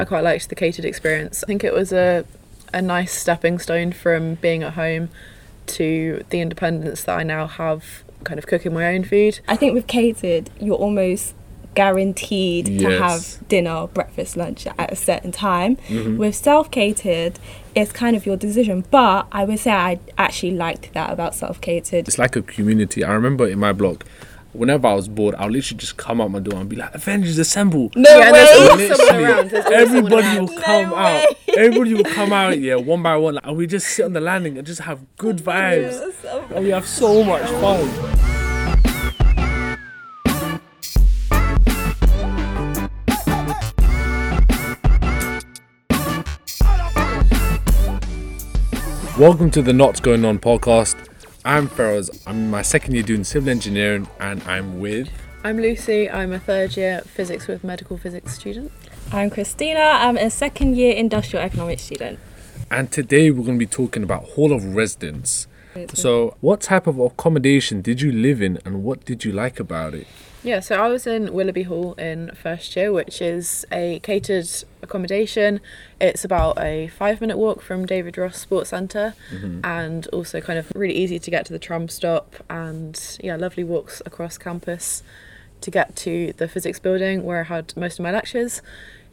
I quite liked the catered experience. I think it was a a nice stepping stone from being at home to the independence that I now have kind of cooking my own food. I think with catered, you're almost guaranteed to have dinner, breakfast, lunch at a certain time. Mm-hmm. With self catered, it's kind of your decision. But I would say I actually liked that about self catered. It's like a community. I remember in my block, whenever I was bored, I would literally just come out my door and be like, Avengers Assemble. No yeah, way! always someone around. There's always someone Everybody will come No out. way. Everybody will come out, yeah, one by one. And we just sit on the landing and just have good vibes. And we have so much fun. Welcome to the Not Going On podcast. I'm Feroz. I'm in my second year doing civil engineering and I'm with I'm Lucy. I'm a third year physics with medical physics student. I'm Kristina. I'm a second year industrial economics student. and today we're going to be talking about Hall of Residence. So, what type of accommodation did you live in and what did you like about it? Yeah, so I was in Willoughby Hall in first year, which is a catered accommodation. It's about a five minute walk from David Ross Sports Centre mm-hmm. and also kind of really easy to get to the tram stop and yeah, lovely walks across campus to get to the physics building where I had most of my lectures.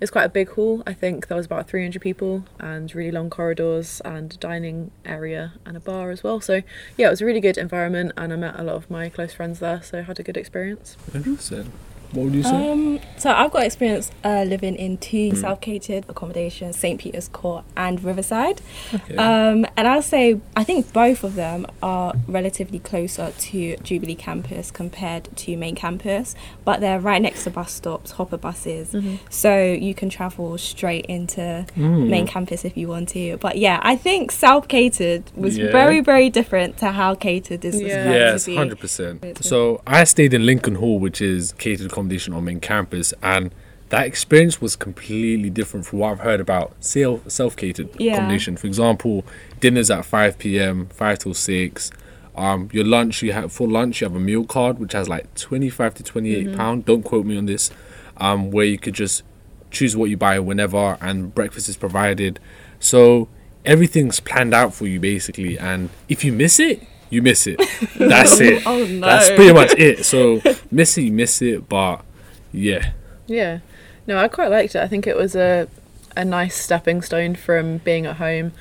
It's quite a big hall. I think there was about 300 people and really long corridors and a dining area and a bar as well. So yeah, it was a really good environment and I met a lot of my close friends there, so I had a good experience. Interesting. What would you say? Um, so I've got experience uh, living in two Hmm. self-catered accommodations, St Peter's Court and Riverside. Okay. Um, and I'll say I think both of them are relatively closer to Jubilee campus compared to main campus, but they're right next to bus stops, hopper buses, so you can travel straight into Mm. main campus if you want to. But yeah, I think self-catered was Yeah. very very different to how catered is Yeah. described Yes, to be. hundred percent. So I stayed in Lincoln Hall, which is catered accommodation on main campus, and that experience was completely different from what I've heard about self self catered Yeah. accommodation. For example, dinners at five p.m., five till six. Um, your lunch you have for lunch you have a meal card which has like twenty five to twenty pound. Don't quote me on this. Um, where you could just choose what you buy whenever, and breakfast is provided. So everything's planned out for you basically, and if you miss it, you miss it. That's it. Oh no. That's pretty much it. So miss it, you miss it, but yeah. Yeah. No, I quite liked it. I think it was a a nice stepping stone from being at home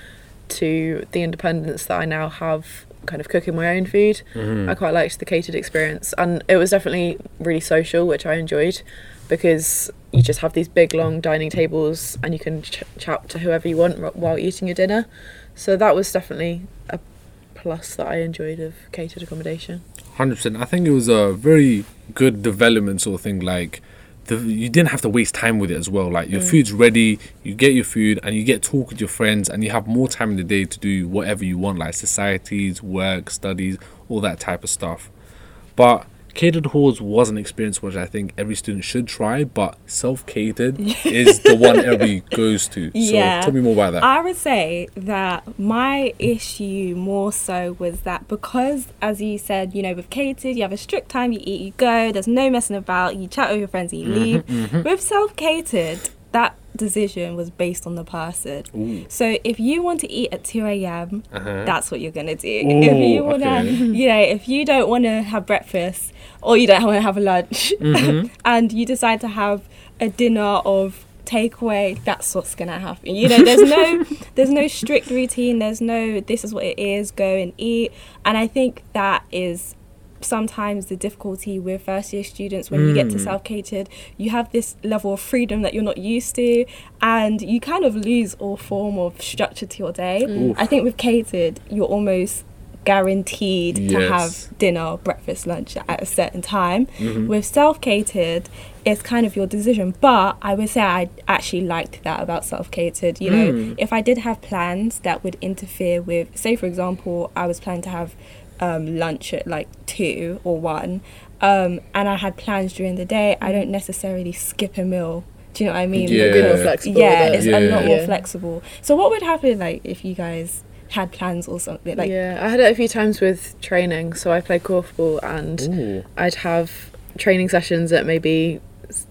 to the independence that I now have kind of cooking my own food. Mm-hmm. I quite liked the catered experience and it was definitely really social, which I enjoyed because you just have these big long dining tables and you can ch- chat to whoever you want wh- while eating your dinner. So that was definitely a plus that I enjoyed of catered accommodation. Hundred percent. I think it was a very good development sort of thing. Like, the, you didn't have to waste time with it as well. Like, your mm. food's ready, you get your food, and you get to talk with your friends, and you have more time in the day to do whatever you want, like societies, work, studies, all that type of stuff. But catered halls was an experience which I think every student should try. But self catered is the one everybody goes to. So Yeah. tell me more about that. I would say that my issue more so was that because, as you said, you know, with catered, you have a strict time, you eat, you go, there's no messing about, you chat with your friends, you leave. With self catered, that decision was based on the person. Ooh. So if you want to eat at 2 a.m., Uh-huh. that's what you're going to do. Ooh, if you want to, okay. you know, if you don't want to have breakfast or you don't want to have a lunch Mm-hmm. and you decide to have a dinner of takeaway that's what's gonna happen you know there's no there's no strict routine there's no this is what it is go and eat and i think that is sometimes the difficulty with first year students when you get to Mm. self-catered you have this level of freedom that you're not used to and you kind of lose all form of structure to your day Oof. i think with catered you're almost guaranteed to have dinner breakfast lunch at a certain time Mm-hmm. with self-catered it's kind of your decision but i would say i actually liked that about self-catered you know Mm. if i did have plans that would interfere with say for example i was planning to have um, lunch at like two or one um, and i had plans during the day i don't necessarily skip a meal do you know what i mean Yeah. Be more Yeah. flexible yeah it's it. a lot more Yeah. flexible so what would happen like if you guys had plans or something like yeah, I had it a few times with training. So I play korfball and Ooh. I'd have training sessions at maybe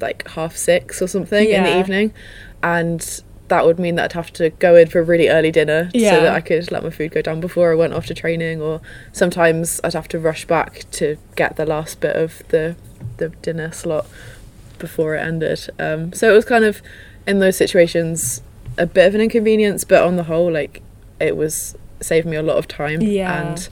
like half six or something in the evening. and that would mean that I'd have to go in for a really early dinner Yeah. so that I could let my food go down before I went off to training, or sometimes I'd have to rush back to get the last bit of the the dinner slot before it ended. Um, so it was kind of in those situations a bit of an inconvenience, but on the whole, like it was saved me a lot of time Yeah. and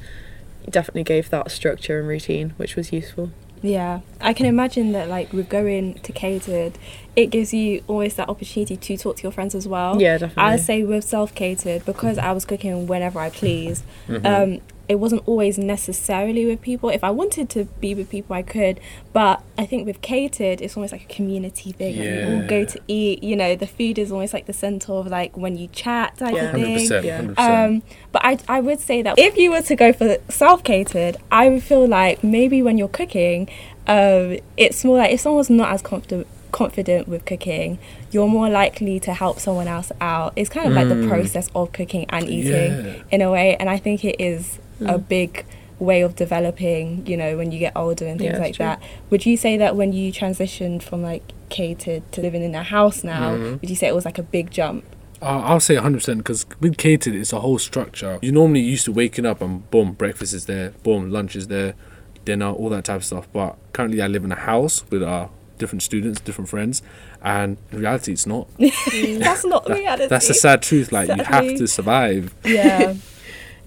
definitely gave that structure and routine, which was useful. Yeah, I can imagine that like with going to catered, it gives you always that opportunity to talk to your friends as well. Yeah, definitely. I'd say with self catered because I was cooking whenever I please. Mm-hmm. Um, it wasn't always necessarily with people. If I wanted to be with people, I could. But I think with catered, it's almost like a community thing. Like, we all go to eat. You know, the food is almost like the center of like when you chat type Yeah. of Hundred thing. percent, Yeah. hundred percent. Um, but I, I would say that if you were to go for self catered, I would feel like maybe when you're cooking, um, it's more like if someone's not as confident confident with cooking, you're more likely to help someone else out. It's kind of like the Mm. process of cooking and eating Yeah. in a way, and I think it is a Mm. big way of developing. You know, when you get older and things it's like true. that. Would you say that when you transitioned from like catered to living in a house now, Mhm. would you say it was like a big jump? Uh, I'll say 100% because with catered, it's a whole structure. You normally used to waking up and boom, breakfast is there, boom, lunch is there, dinner, all that type of stuff. But currently, I live in a house with uh, different students, different friends, and in reality, it's not. That's not reality. That's the sad truth. Like, you have to survive. Yeah.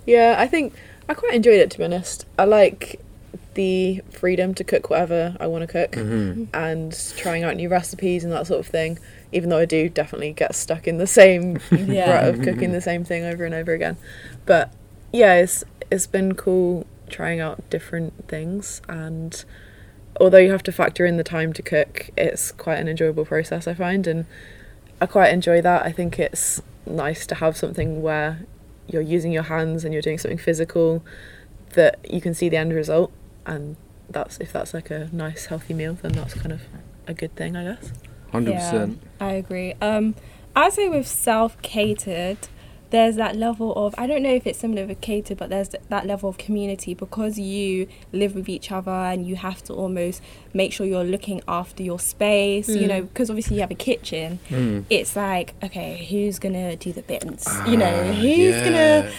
Yeah, I think I quite enjoyed it to be honest. I like the freedom to cook whatever I want to cook Mm-hmm. and trying out new recipes and that sort of thing. Even though I do definitely get stuck in the same Yeah. rut of cooking the same thing over and over again. But yeah, it's it's been cool trying out different things and although you have to factor in the time to cook, it's quite an enjoyable process I find and I quite enjoy that. I think it's nice to have something where you're using your hands and you're doing something physical that you can see the end result and that's if that's like a nice healthy meal then that's kind of a good thing I guess. 100%. I agree. Um, I'd say with self catered, there's that level of I don't know if it's similar with Cater, but there's that level of community because you live with each other and you have to almost make sure you're looking after your space. You Mm. know, because obviously you have a kitchen. Mm. It's like okay, who's gonna do the bins? you know, Ah, who's yeah. gonna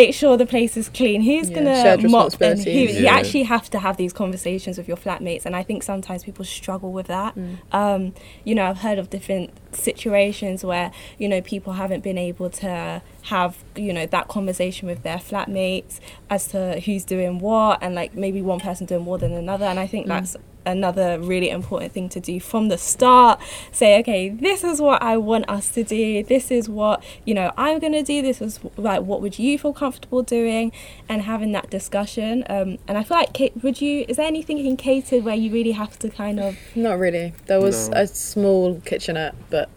make sure the place is clean? Who's Yeah, gonna shared mop? And who, responsibilities. you actually have to have these conversations with your flatmates, and I think sometimes people struggle with that. Um, you know, I've heard of different situations where you know people haven't been able to have you know that conversation with their flatmates as to who's doing what, and like maybe one person doing more than another. And I think mm. that's another really important thing to do from the start say okay this is what i want us to do this is what you know i'm going to do this is like what would you feel comfortable doing and having that discussion um, and i feel like Kate, would you is there anything in catered where you really have to kind of Not really. There was No. a small kitchenette but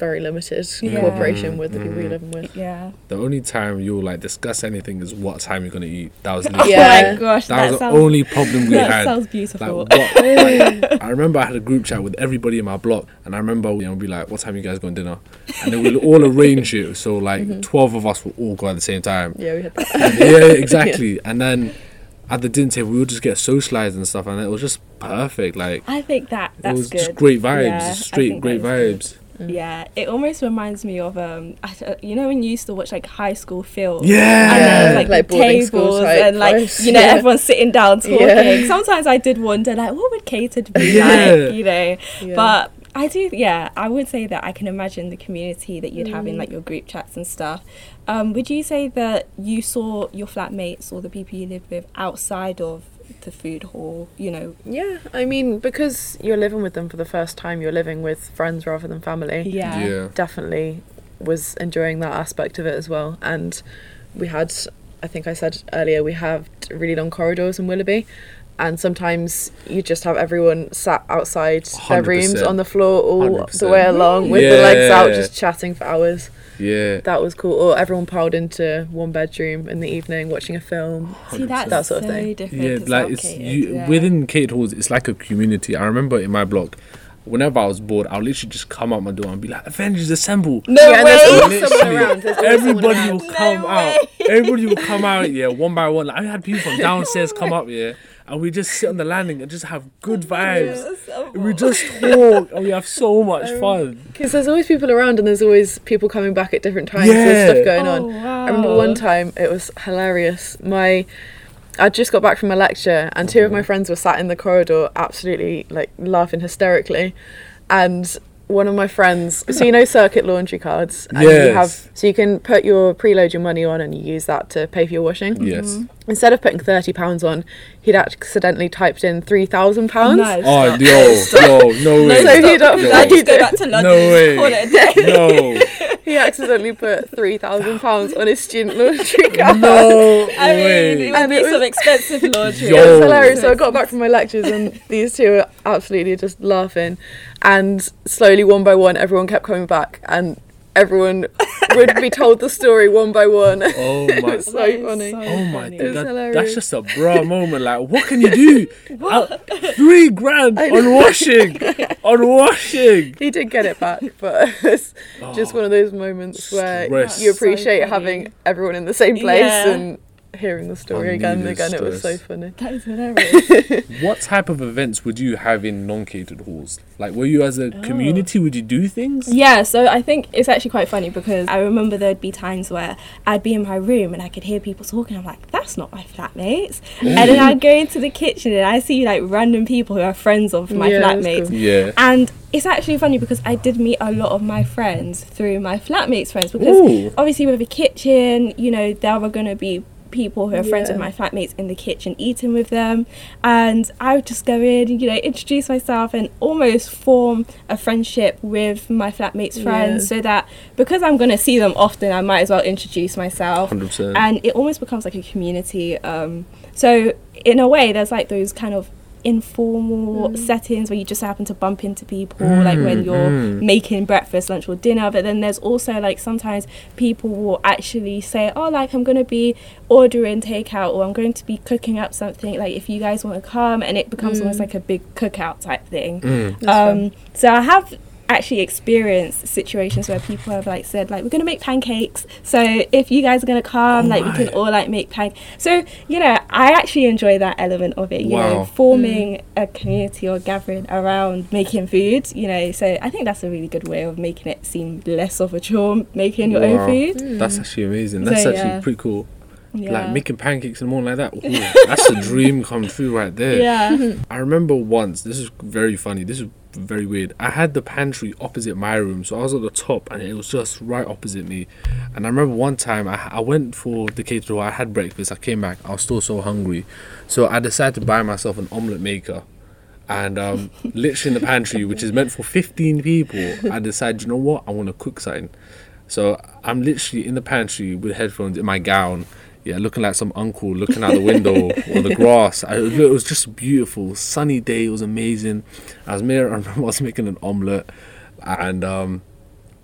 very limited Yeah. cooperation with the people you're Mhm. living with. yeah The only time you'll like discuss anything is what time you're gonna eat. That was literally, Yeah. oh my gosh that, that, was the only problem we that had. That sounds Like, beautiful what, like, I remember I had a group chat with everybody in my block, and I remember you know, be like, "What time you guys going to dinner?" And then we'll all arrange it. So like, twelve of us will all go at the same time. Yeah, we had that. yeah, exactly. And then at the dinner table, we would just get socialized and stuff, and it was just perfect. Like i think that that's it was good just great vibes, Yeah, just I straight think great that is vibes. Yeah, it almost reminds me of um, I don't- you know when you used to watch like high school films. Yeah. and there's like, Like the school tables type and like vibes, you know yeah. everyone's sitting down talking. Yeah. Sometimes I did wonder like what would catered be Yeah. like, you know. Yeah. But I do, yeah. I would say that I can imagine the community that you'd have in Mm. like your group chats and stuff. Um, would you say that you saw your flatmates or the people you lived with outside of the food hall? You know, Yeah, I mean, because you're living with them for the first time, you're living with friends rather than family. yeah, Yeah. Definitely was enjoying that aspect of it as well. And we had, I think I said earlier, we have really long corridors in Willoughby. And sometimes you just have everyone sat outside their rooms on the floor all the 100%. way along with the legs out, just chatting for hours. Yeah. That was cool. Or everyone piled into one bedroom in the evening watching a film. See, that's That sort of thing. different. Yeah, like it's you yeah. within catered halls. It's like a community. I remember in my block, whenever I was bored, I'll literally just come out my door and be like, "Avengers Assemble!" No Yeah, way. always someone around. There's always someone Everybody around. will No come way. out. Everybody will come out. Yeah, one by one. Like, I had people from downstairs come up. Yeah, and we just sit on the landing and just have good vibes. Yes, oh we just talk and we have so much um, fun. Because there's always people around and there's always people coming back at different times. Yeah. There's stuff going Oh, on. wow. I remember one time it was hilarious. My I just got back from a lecture and two of my friends were sat in the corridor absolutely like laughing hysterically. And one of my friends so you know circuit laundry cards? And you Yes. have so you can put your preload your money on and you use that to pay for your washing? Yes. Mm-hmm. Instead of putting 30 pounds on he'd accidentally typed in 3000 pounds No. Oh, yo, yo, no way. So he'd up- Yo. I just go back to London. No way. Call it a day. No, he accidentally put 3000 pounds on his student laundry card no I mean, way. it would And be it was- some expensive laundry. Yo. It was hilarious. So I got back from my lectures, and these two were absolutely just laughing. And slowly, one by one, everyone kept coming back, and everyone would be told the story one by one. Oh it my was so That is funny. so Oh my funny. God, that, that's just a bra moment. Like, what can you do? Uh, three grand on washing, on washing. He did get it back, but it's just one of those moments where Stress. you appreciate funny. having everyone in the same place Yeah. and hearing the story I again and again. this It was so funny. That is hilarious. What type of events would you have in non-catered halls? Like, were you as a Oh. community? Would you do things? Yeah, so I think it's actually quite funny because I remember there'd be times where I'd be in my room and I could hear people talking. I'm like, that's not my flatmates. And then I'd go into the kitchen and I see like random people who are friends of my Yeah, flatmates. cool. Yeah. And it's actually funny because I did meet a lot of my friends through my flatmates' friends because Ooh. obviously with a kitchen, you know, there were going to be people who are friends with my flatmates in the kitchen eating with them and I would just go in, you know, introduce myself and almost form a friendship with my flatmates' friends Yeah. so that because I'm going to see them often, I might as well introduce myself 100%. and it almost becomes like a community um, so in a way there's like those kind of informal settings where you just happen to bump into people like when you're mm. making breakfast lunch or dinner. But then there's also like sometimes people will actually say oh like i'm going to be ordering takeout or i'm going to be cooking up something. Like if you guys want to come and it becomes almost like a big cookout type thing. Mm. um, so I have actually experienced situations where people have like said like we're gonna make pancakes so if you guys are gonna come Oh like we can all like make pan so you know I actually enjoy that element of it you know Wow. forming mm. a community or gathering around making food you know so I think that's a really good way of making it seem less of a chore making your Wow. own food That's mm. actually amazing. That's So, actually yeah. pretty cool. yeah Like making pancakes in the morning like that. Ooh, that's a dream come true right there. yeah I remember once, this is very funny, this is very weird. I had the pantry opposite my room, so I was at the top and it was just right opposite me. And I remember one time I, I went for the caterer, I had breakfast, I came back, I was still so hungry. So I decided to buy myself an omelette maker. And um, literally in the pantry, which is meant for 15 people, I decided, you know what, I want to cook something. So I'm literally in the pantry with headphones in my gown, yeah, looking like some uncle looking out the window or the grass. I, it was just a beautiful sunny day. It was amazing. I was making, I remember I was making an omelette, and um,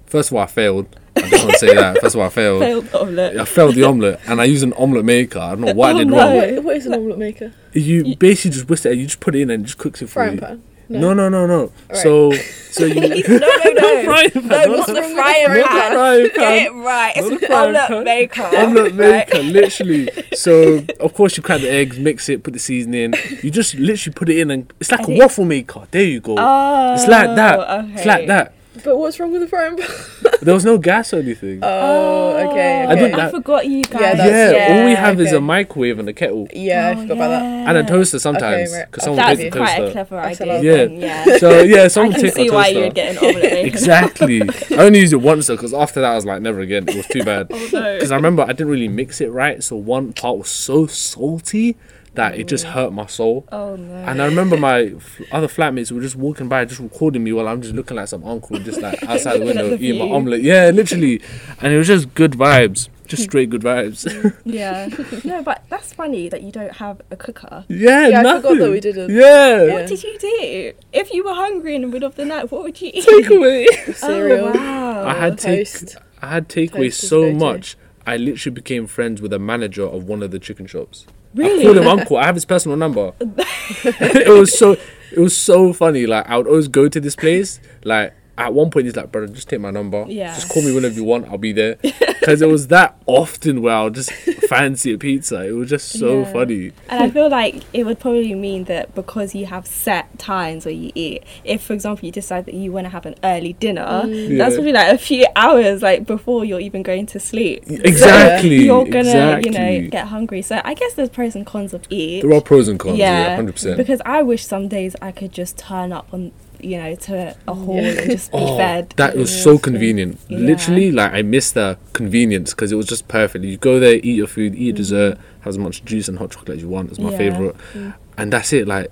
first of all, I failed. I just want to say that. First of all, I failed. failed omelette I failed the omelette, and I used an omelette maker. I don't know what I Oh, did no. wrong. What, is an omelette maker? You basically just whisk it. And you just put it in and it just cooks it for Frying you. pan. No, no, no, no. Right. So, so you no no no frying pan. no, not not the frying not the pan. frying Get pan. it right. It's an omelette pan. maker. omelette right? maker, literally. So of course you crack the eggs, mix it, put the seasoning. You just literally put it in, and it's like I a think- waffle maker. There you go. Oh, it's like that. It's like oh, okay. that. But what's wrong with the frying pan? There was no gas or anything. Oh, okay. Oh, I okay. didn't- I that- forgot you guys. Yeah, yeah, that's- all we yeah, have is a microwave and a kettle Yeah, I Oh, forgot about that. yeah. and a toaster sometimes right. because Oh, someone That's takes a quite a toaster. clever That's idea. allowed. Yeah. then, yeah. So yeah, I someone can takes see a why toaster. you would get an omelette. Exactly. I only used it once though, because after that I was like, never again. It was too bad. Oh, no. Because I remember I didn't really mix it right, so one part was so salty that it just hurt my soul. Oh no. And I remember my f- other flatmates were just walking by, just recording me while I'm just looking like some uncle, just like outside the window the eating my omelette. Yeah, literally. And it was just good vibes, just straight good vibes. Yeah. no, but that's funny that you don't have a cooker. yeah, Yeah, I nothing. forgot that we didn't. Yeah, Yeah. What did you do? If you were hungry in the middle of the night, what would you eat? takeaway. Oh, Cereal. Oh, wow. I had take, Toast. I had takeaway so much. I literally became friends with a manager of one of the chicken shops. I called him uncle. I have his personal number. it was so it was so funny. Like I would always go to this place. Like at one point he's like, brother, just take my number. Yeah. Just call me whenever you want. I'll be there. Because it was that often where I'll just fancy a pizza. It was just so Yeah. funny. And I feel like it would probably mean that because you have set times where you eat, if for example you decide that you want to have an early dinner, mm. Yeah. that's probably like a few hours like before you're even going to sleep. Exactly. You're gonna, exactly. you know, get hungry. So I guess there's pros and cons of eat. There are pros and cons. Yeah, hundred percent. Because I wish some days I could just turn up on, you know, to a hall Yeah. and just be Oh, fed. that was Yeah, so convenient. Yeah. Literally, like I missed the convenience because it was just perfect. You go there, eat your food, eat Mhm. dessert, have as much juice and hot chocolate as you want. It's my favorite, Mm. and that's it. Like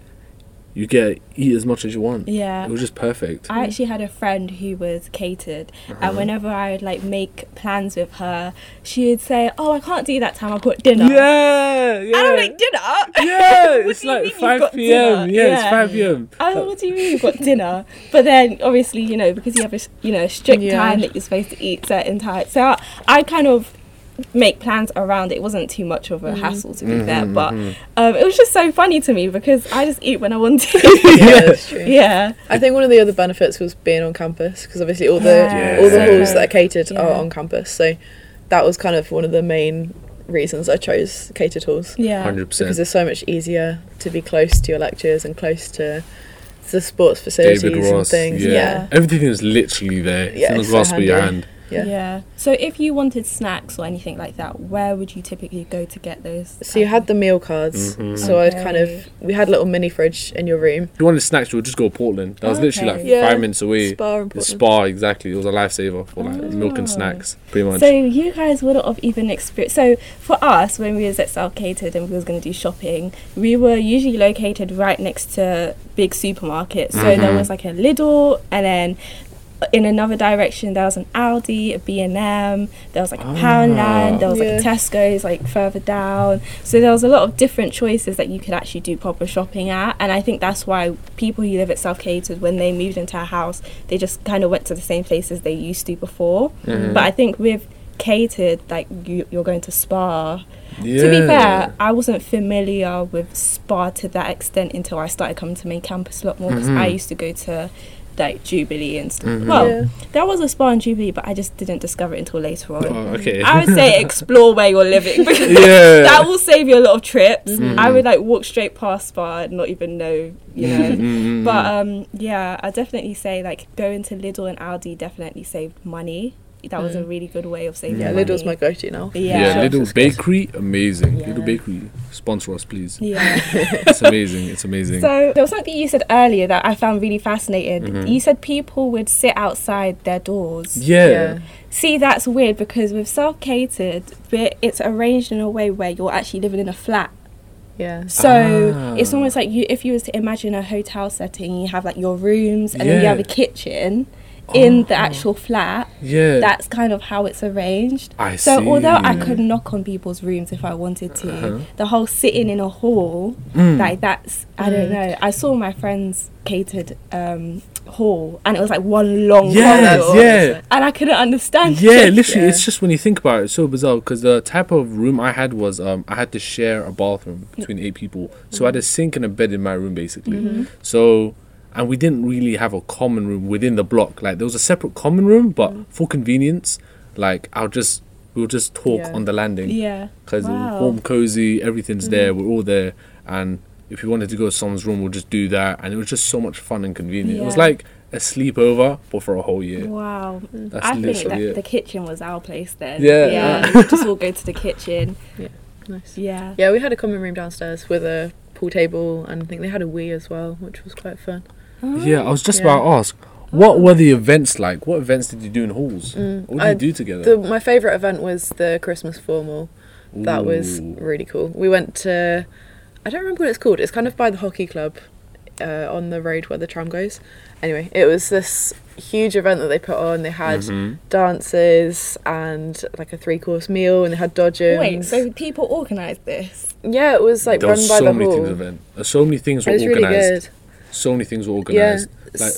you get eat as much as you want. Yeah. It was just perfect. I actually had a friend who was catered, Uh-huh. and whenever I would like make plans with her, she would say, "Oh, I can't do that time. I've got dinner." Yeah, yeah. And I'm like, dinner? yeah, it's like 5 p.m. dinner? Yeah, it's 5 p.m. Oh, what do you mean you've got dinner? But then, obviously, you know, because you have a you know strict Yeah. time that you're supposed to eat certain times. So I, I kind of make plans around it. It wasn't too much of a Mhm. hassle to be Mhm, fair, but mhm. um, it was just so funny to me because I just eat when I want to. yeah, that's true. yeah, I think one of the other benefits was being on campus because obviously all the Yeah. all the Yeah. halls that are catered are on campus. So that was kind of one of the main reasons I chose catered halls yeah, 100%. because it's so much easier to be close to your lectures and close to the sports facilities David and things. Yeah. Yeah. Everything is literally there. It's Yeah, in the it's so grasp of your hand. Yeah. yeah. So if you wanted snacks or anything like that, where would you typically go to get those? So you had the meal cards. Mhm. So I'd kind of we had a little mini fridge in your room. If you wanted snacks, you would just go to Portland. That was literally like Yeah. five minutes away. Spar and The Spar, exactly. It was a lifesaver for like milk Oh. and snacks, pretty much. So you guys wouldn't have even experienced. So for us, when we was at South Catered and we was going to do shopping, we were usually located right next to big supermarkets. So there Mhm. was like a Lidl, and then in another direction there was an Aldi, a B&M, there was like a Ah. Poundland, there was like Yeah. a Tesco's like further down. So there was a lot of different choices that you could actually do proper shopping at, and I think that's why people who live at South Catered, when they moved into a house, they just kind of went to the same places they used to before. Mhm. But I think with catered, like you, you're going to Spar. yeah. To be fair, I wasn't familiar with Spar to that extent until I started coming to main campus a lot more because I Mhm. used to go to like Jubilee and stuff. Mhm. Well, Yeah. there was a Spar in Jubilee, but I just didn't discover it until later on. Oh, okay. I would say explore where you're living because Yeah. that will save you a lot of trips. Mhm. I would like walk straight past Spar and not even know, you know. Mhm. But um, yeah, I definitely say like going to Lidl and Aldi definitely saved money. That was a Mm. really good way of saving Yeah, money. Lidl's my go-to now. Yeah. yeah, Sure. Lidl Bakery, amazing. Yeah. Lidl Bakery, sponsor us, please. Yeah. It's amazing. It's amazing. So there was something you said earlier that I found really fascinating. Mhm. You said people would sit outside their doors. yeah. Yeah. See, that's weird because with self-catered, it's arranged in a way where you're actually living in a flat. Yeah. So Ah. it's almost like you, if you was to imagine a hotel setting, you have like your rooms and then you have a kitchen in the Oh. actual flat. Yeah. That's kind of how it's arranged. I So see. although I could knock on people's rooms if I wanted to, Uh-huh. the whole sitting in a hall, Mm. like that's I don't Mm. know. I saw my friend's catered um, hall, and it was like one long Yes, corridor, yeah. and I couldn't understand. Yeah, it. literally, Yeah. it's just when you think about it, it's so bizarre because the type of room I had was um, I had to share a bathroom between eight people, so I had a sink and a bed in my room basically. Mm-hmm. So, and we didn't really have a common room within the block. Like there was a separate common room, but Mm. for convenience, like I'll just we'll just talk Yeah. on the landing Yeah. because Wow. warm, cozy, everything's there. Mm-hmm. We're all there, and if we wanted to go to someone's room, we'll just do that, and it was just so much fun and convenient. It was like a sleepover, but for a whole year. Wow. That's I think literally that it. the kitchen was our place then. Yeah. Yeah. we'd just all go to the kitchen. Yeah, nice. Yeah. Yeah, we had a common room downstairs with a pool table, and I think they had a Wii as well, which was quite fun. Yeah, I was just Yeah. about to ask, what were the events like? What events did you do in halls? Mm. What did I- you do together? The, my favourite event was the Christmas formal. That was really cool. We went to, I don't remember what it's called. It's kind of by the hockey club, uh, on the road where the tram goes. Anyway, it was this huge event that they put on. They had Mhm. dances and like a three course meal, and they had dodgems. Wait, so people organised this? yeah, it was like there run was by so the many hall. things event. So many things were was really organized. good. So many things were organized. Like,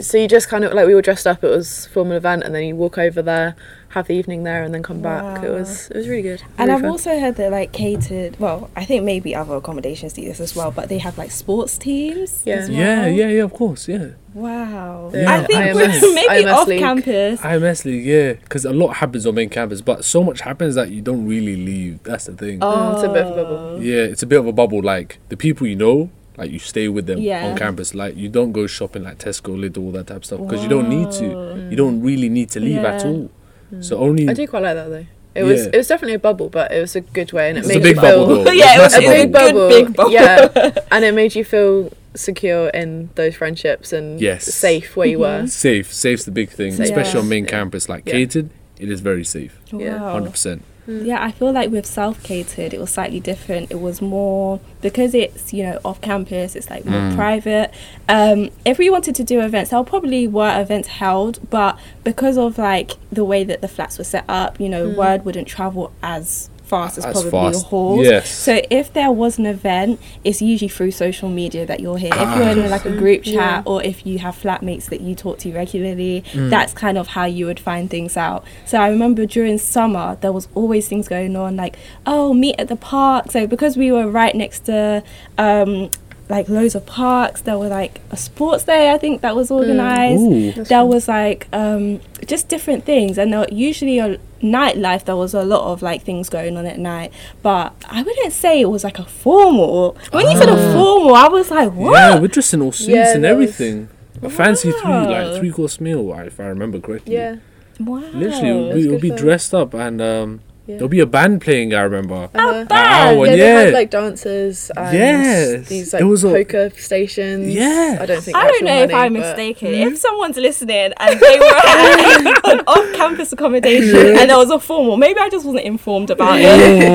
So you just kind of like we were dressed up. It was formal event, and then you walk over there, have the evening there, and then come back. It was it was really good. And really I've fun. also heard that like catered. Well, I think maybe other accommodations do this as well, but they have like sports teams. Yeah. as yeah, well. yeah, yeah, of course, yeah. Wow. Yeah, I think IMS maybe IMS off League. campus. IMS League, yeah, because a lot happens on main campus, but so much happens that you don't really leave. That's the thing. Mm, it's a bit of a bubble. Yeah, it's a bit of a bubble. Like the people you know, like you stay with them Yeah. on campus. Like you don't go shopping like Tesco, Lidl, all that type of stuff because you don't need to. You don't really need to leave at Yeah. all. Mm. So only I do quite like that though. It was Yeah. it was definitely a bubble, but it was a good way, and it It's a made big you feel bubble. Yeah, it was Massive a big bubble. bubble, Good big bubble. yeah, and it made you feel secure in those friendships and Yes. safe where you mm-hmm. were. Safe. Safe's the big thing, Safe. especially Yeah. on main campus. Like Yeah. catered, it is very safe. Yeah. Wow. Hundred percent. Yeah, I feel like with self catered, it was slightly different. It was more because it's you know off campus. It's like more Mm. private. Um, if we wanted to do events, there probably were events held, but because of like the way that the flats were set up, you know, word wouldn't travel as fast as, As probably fast. the halls. Yes. So if there was an event, it's usually through social media that you'll hear. If you're in like a group chat Yeah. or if you have flatmates that you talk to regularly, that's kind of how you would find things out. So I remember during summer there was always things going on like, oh, meet at the park. So because we were right next to um like loads of parks, there were like a sports day I think that was organized. Ooh. That's There was like um just different things and there, usually a nightlife there was a lot of like things going on at night. But i wouldn't say it was like a formal. When you said a formal i was like what? Yeah, we're dressed in all suits Yeah, and there was- everything. A fancy three, like three course meal, if I remember correctly. Yeah, wow. Literally, we'll be, we'll be dressed up and um, yeah. there'll be a band playing. I remember. Uh-huh. Ah, one, yeah, they had like dances and Yes. these There like was a- poker stations. Yeah. I don't think. I don't actual know if I'm but- mistaken. If someone's listening and they were at an off-campus accommodation and there was a formal, maybe I just wasn't informed about it.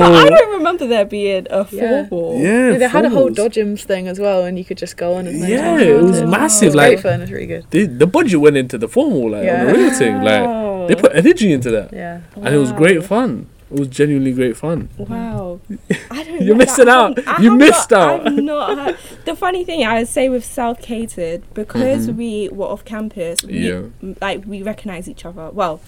But I don't remember there being a Yeah. formal. Yeah, Yeah, they had a whole formals. Dodgems thing as well, and you could just go on as many Yeah, times as you it was wanted. massive, It was like- great fun. It was really good. The, the budget went into the formal, like on the real thing. Like they put energy into that, Yeah. and it was great fun. It was genuinely great fun. Wow. I don't You're know. missing out. I You missed not, out. I've not had, the funny thing I would say with self catered because Mhm. we were off campus. We, Yeah. Like we recognize each other. Well,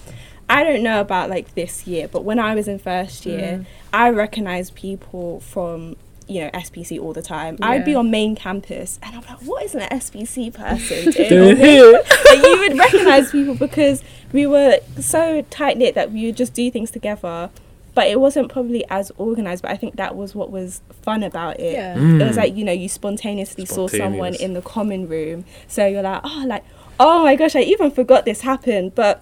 I don't know about like this year, but when I was in first year, Mm. I recognized people from you know SPC all the time. Yeah. I'd be on main campus and I'm like, what is an SPC person doing? They're on this here. and you would recognize people because we were so tight knit that we would just do things together. But it wasn't probably as organized. But I think that was what was fun about it. Yeah. Mm. It was like you know you spontaneously saw someone in the common room, so you're like, oh, like oh my gosh, I even forgot this happened. But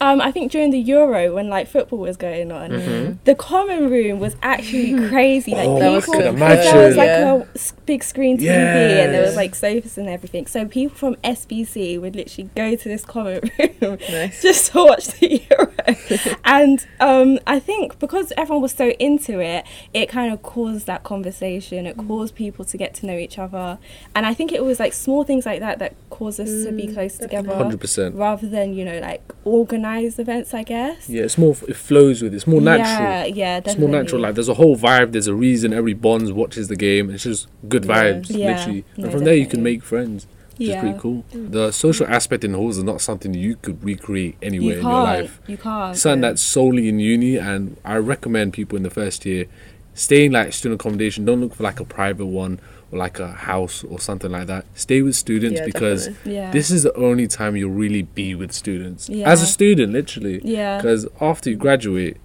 um, I think during the Euro when like football was going on, Mhm. the common room was actually crazy. Like Oh, That was people, good. there was like Yeah. a s- big screen TV and there was like sofas and everything. So people from SPC would literally go to this common room Nice. just to watch the Euro. and um, I think because everyone was so into it, it kind of caused that conversation. It caused people to get to know each other. And I think it was like small things like that that caused us to be Mm, close together. Hundred percent. Rather than, you know, like organized events, I guess. Yeah, it's more. It flows with. It's more natural. Yeah, yeah, It's more natural. Like there's a whole vibe. There's a reason. Every bonds watches the game. It's just good vibes, Yeah. literally. And No, from there you can make friends. Which yeah. is pretty cool. The social aspect in halls is not something you could recreate anywhere You in your life. You can't. Something that's solely in uni, and I recommend people in the first year stay in like student accommodation. Don't look for like a private one like a house or something like that. Stay with students Yeah, because yeah. this is the only time you'll really be with students Yeah. as a student, literally. yeah. Because after you graduate,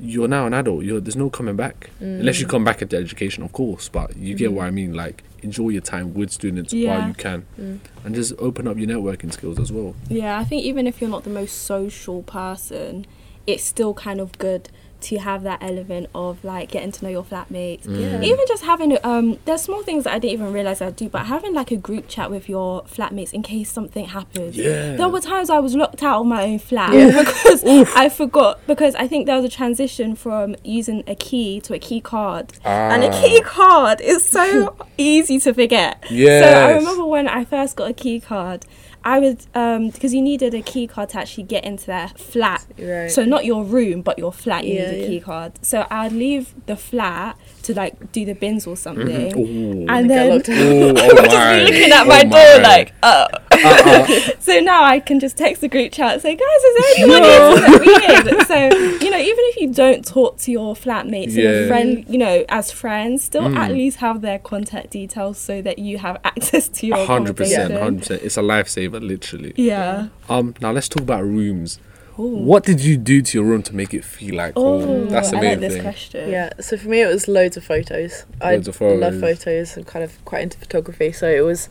you're now an adult. You're, there's no coming back unless you Mm. come back into education, of course. But you get what I mean. Like enjoy your time with students while you can, Mm. and just open up your networking skills as well. Yeah, I think even if you're not the most social person, it's still kind of good to have that element of like getting to know your flatmates. Yeah. Even just having um there's small things that I didn't even realize I'd do, but having like a group chat with your flatmates in case something happens. Yeah. There were times I was locked out of my own flat Yeah. because I forgot because I think there was a transition from using a key to a key card. And a Ah. key card is so easy to forget. So I remember when I first got a key card, I would um because you needed a key card to actually get into their flat. Right. So not your room, but your flat. You Yeah, need a yeah. key card. So I'd leave the flat to like do the bins or something, Ooh. and then locked out. oh, oh just my. be looking at Oh my my. door like, oh. Uh-uh. so now I can just text the group chat and say, guys, is there anyone here? Isn't weird? So, you know, even if you don't talk to your flatmates in Yeah. a friend, you know, as friends, still Mm. at least have their contact details so that you have access to your hundred percent, hundred percent. It's a lifesaver, literally. Yeah. Um, now let's talk about rooms. Ooh. What did you do to your room to make it feel like Oh, home? That's the I main like this thing. question. Yeah, so for me it was loads of photos. Loads I of photos. love photos. I'm kind of quite into photography, so it was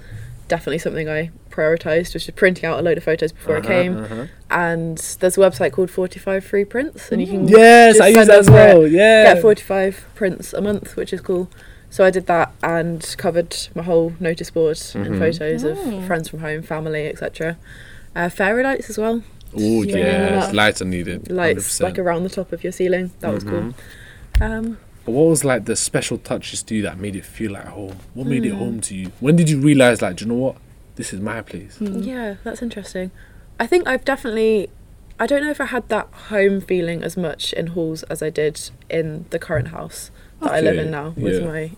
definitely something I prioritized, which was printing out a load of photos before I Uh-huh, came. uh-huh. And there's a website called 45 Free Prints, and you can Yes, I use that as for it. well. Yeah. get 45 prints a month, which is cool. So I did that and covered my whole notice board Mhm. and photos Oh. of friends from home, family, etc. Uh, fairy lights as well. Oh Yeah. yes, lights are needed. Lights 100%. like around the top of your ceiling. That was Mhm. cool. Um, But what was like the special touches to you that made it feel like home? What made it Hmm. home to you? When did you realize like, do you know what? This is my place. Mm. Yeah, that's interesting. I think I've definitely. I don't know if I had that home feeling as much in halls as I did in the current house that I live in now with yeah. my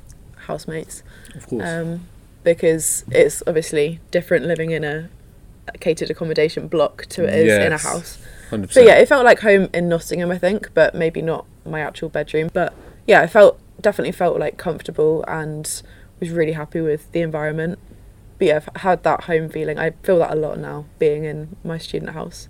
housemates. Of course. Um, because it's obviously different living in a, a catered accommodation block to it is in a house. Hundred So yeah, it felt like home in Nottingham, I think, but maybe not my actual bedroom. But yeah, I felt definitely felt like comfortable and was really happy with the environment. But yeah, I've had that home feeling. I feel that a lot now, being in my student house.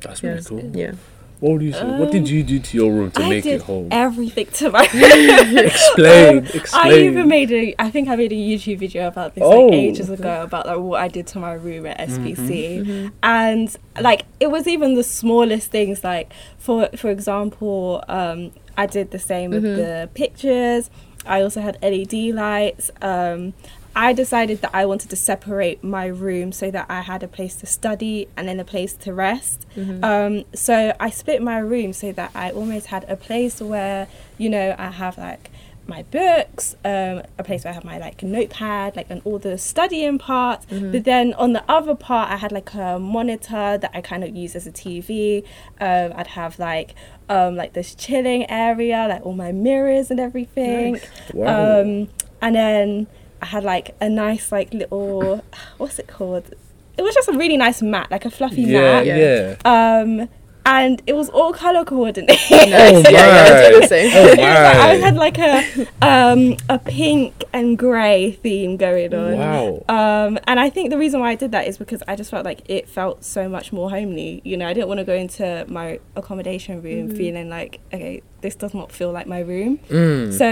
That's Yeah, really cool. yeah. What would you say? what did you do to your room to Um, I make did it home? everything to my room. explain. Um, explain. I even made a. I think I made a YouTube video about this Oh. like ages ago about like what I did to my room at SPC, Mm-hmm. and like it was even the smallest things. Like for for example, um, I did the same with Mhm. the pictures. I also had LED lights. Um, I decided that I wanted to separate my room so that I had a place to study and then a place to rest. Mm-hmm. Um, so I split my room so that I almost had a place where, you know, I have like my books, um, a place where I have my like notepad, like and all the studying parts. Mm-hmm. But then on the other part, I had like a monitor that I kind of use as a TV. Um, I'd have like um, like this chilling area, like all my mirrors and everything. Nice. Wow. Um, and then I had like a nice like little what's it called? It was just a really nice mat, like a fluffy yeah, mat. yeah. Um, and it was all color coordinated. Oh yeah, yeah, I do my. the same. Oh It I had like a um, a pink and grey theme going on. Wow. Um, and I think the reason why I did that is because I just felt like it felt so much more homely. You know, I didn't want to go into my accommodation room feeling like, okay, this does not feel like my room. Mm. So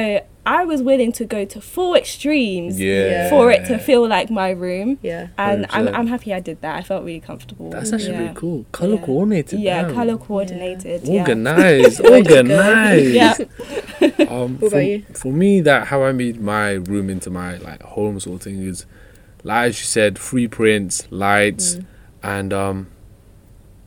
I was willing to go to full extremes Yeah. for it to feel like my room. Yeah. And I'm, 100%. I'm happy I did that. I felt really comfortable. That's actually yeah. really cool. Color Yeah. coordinated. Yeah, damn. color coordinated. Yeah. Organized. Way. Organized. Yeah. Um, What for, about you? for me, that how I made my room into my like home sort of thing is, like as you said, free prints, lights, Mm. and um,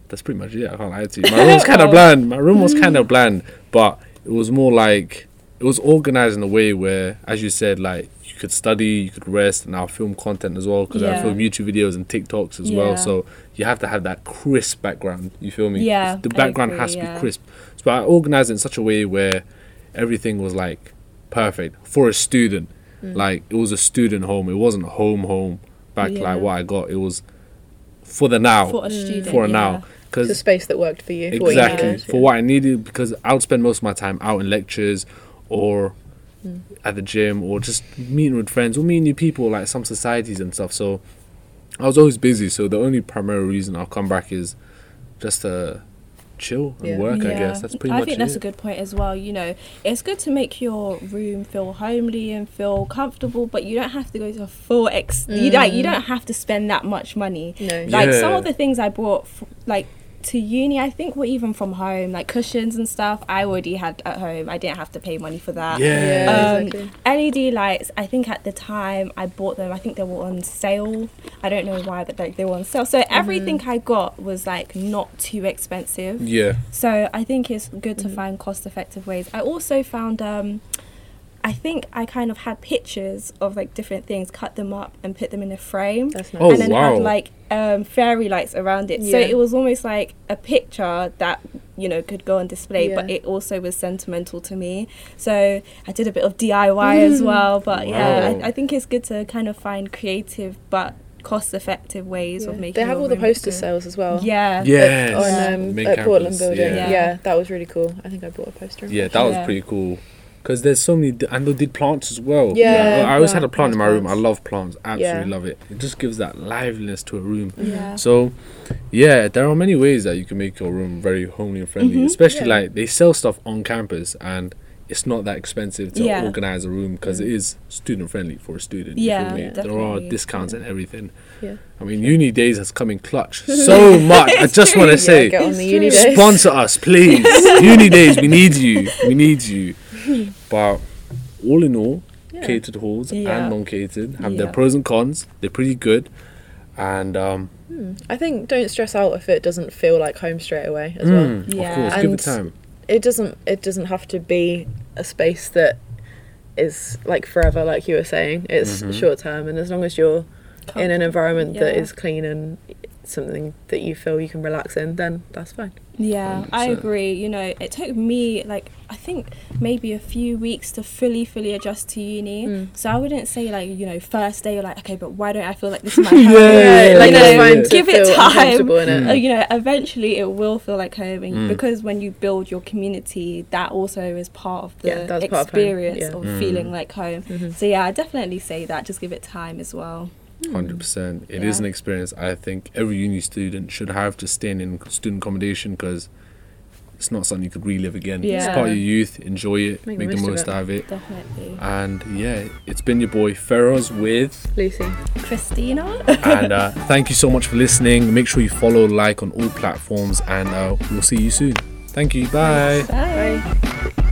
that's pretty much it. I can't lie to you. My room was kind of bland. My room was kind of bland, but it was more like it was organized in a way where, as you said, like you could study, you could rest, and I'll film content as well because I Yeah. film YouTube videos and TikToks as Yeah. well. So you have to have that crisp background. You feel me? Yeah, the background agree, has to yeah. be crisp. So I organized it in such a way where everything was like perfect for a student. Mm. Like it was a student home. It wasn't home home back like what I got. It was for the now, For a student. for a yeah. Now. The Because space that worked for you. for what you exactly for what I needed. Because I would spend most of my time out in lectures or Mm. at the gym or just meeting with friends or meeting new people like some societies and stuff. So I was always busy. So the only primary reason I'll come back is just to chill and Yeah. work. I guess that's pretty I much I think it. that's a good point as well. You know, it's good to make your room feel homely and feel comfortable, but you don't have to go to a full ex. You like you Mm. don't have to spend that much money. No. Like some of the things I bought, f- like to uni, I think were even from home, like cushions and stuff. I already had at home. I didn't have to pay money for that. yeah. Yeah, Um, exactly. LED lights, I think at the time I bought them, I think they were on sale. I don't know why, but like they were on sale. So everything I got was like not too expensive. yeah. So I think it's good to find cost effective ways. I also found um I think I kind of had pictures of like different things, cut them up and put them in a frame. That's nice. Oh, and then wow. had like um, fairy lights around it. So it was almost like a picture that you know could go on display, but it also was sentimental to me. So I did a bit of DIY as well. But yeah, I, I think it's good to kind of find creative but cost-effective ways of Yeah. making. They have all the poster good. sales as well. Yeah. Yes. On um, Main at Portland Building. yeah. Yeah. Yeah. that was really cool. I think I bought a poster. Yeah, that was Yeah. pretty cool. Because there's so many, and they did plants as well. Yeah, I always had a plant- in my room. I love plants. Absolutely Yeah. love it. It just gives that liveliness to a room. Yeah. So, yeah, there are many ways that you can make your room very homely and friendly. Mhm. Especially Yeah. like they sell stuff on campus, and it's not that expensive to Yeah. organize a room because it is student friendly for a student. Yeah? Yeah. there are discounts Yeah. and everything. Yeah. I mean, UNiDAYS has come in clutch so much. I just want to say, get on the It's UNiDAYS. sponsor us, please. UNiDAYS, we need you. We need you. But all in all, Yeah. catered halls Yeah. and non-catered have their pros and cons. They're pretty good, and um, Hmm. I think don't stress out if it doesn't feel like home straight away as well. mm, of Yeah. course, give it And- time. It doesn't. It doesn't have to be a space that is like forever, like you were saying. It's Mhm. short term, and as long as you're in an environment that Yeah. is clean and something that you feel you can relax in, then that's fine. Yeah, I 100%. agree. You know, it took me like I think maybe a few weeks to fully, fully adjust to uni. Mm. So I wouldn't say like you know first day you're like okay, but why don't I feel like this is my home? yeah, yeah, like yeah, it's yeah, fine yeah. Give it time. uncomfortable it. Uh, you know, eventually it will feel like home, Mm. because when you build your community, that also is part of the Yeah, that's of home, experience yeah. of Mm. feeling like home. Mhm. So yeah, I definitely say that. Just give it time as well. Hundred percent. It is Yeah. an experience I think every uni student should have to staying in student accommodation because it's not something you could relive again. It's Yeah. part of your youth. Enjoy it. Make Make, the most of it. out of it. Definitely, And yeah, it's been your boy Feroz with, Lucy. Kristina. and uh, thank you so much for listening. Make sure you follow, like on all platforms, and uh, we'll see you soon. Thank you. Bye. Bye. Bye.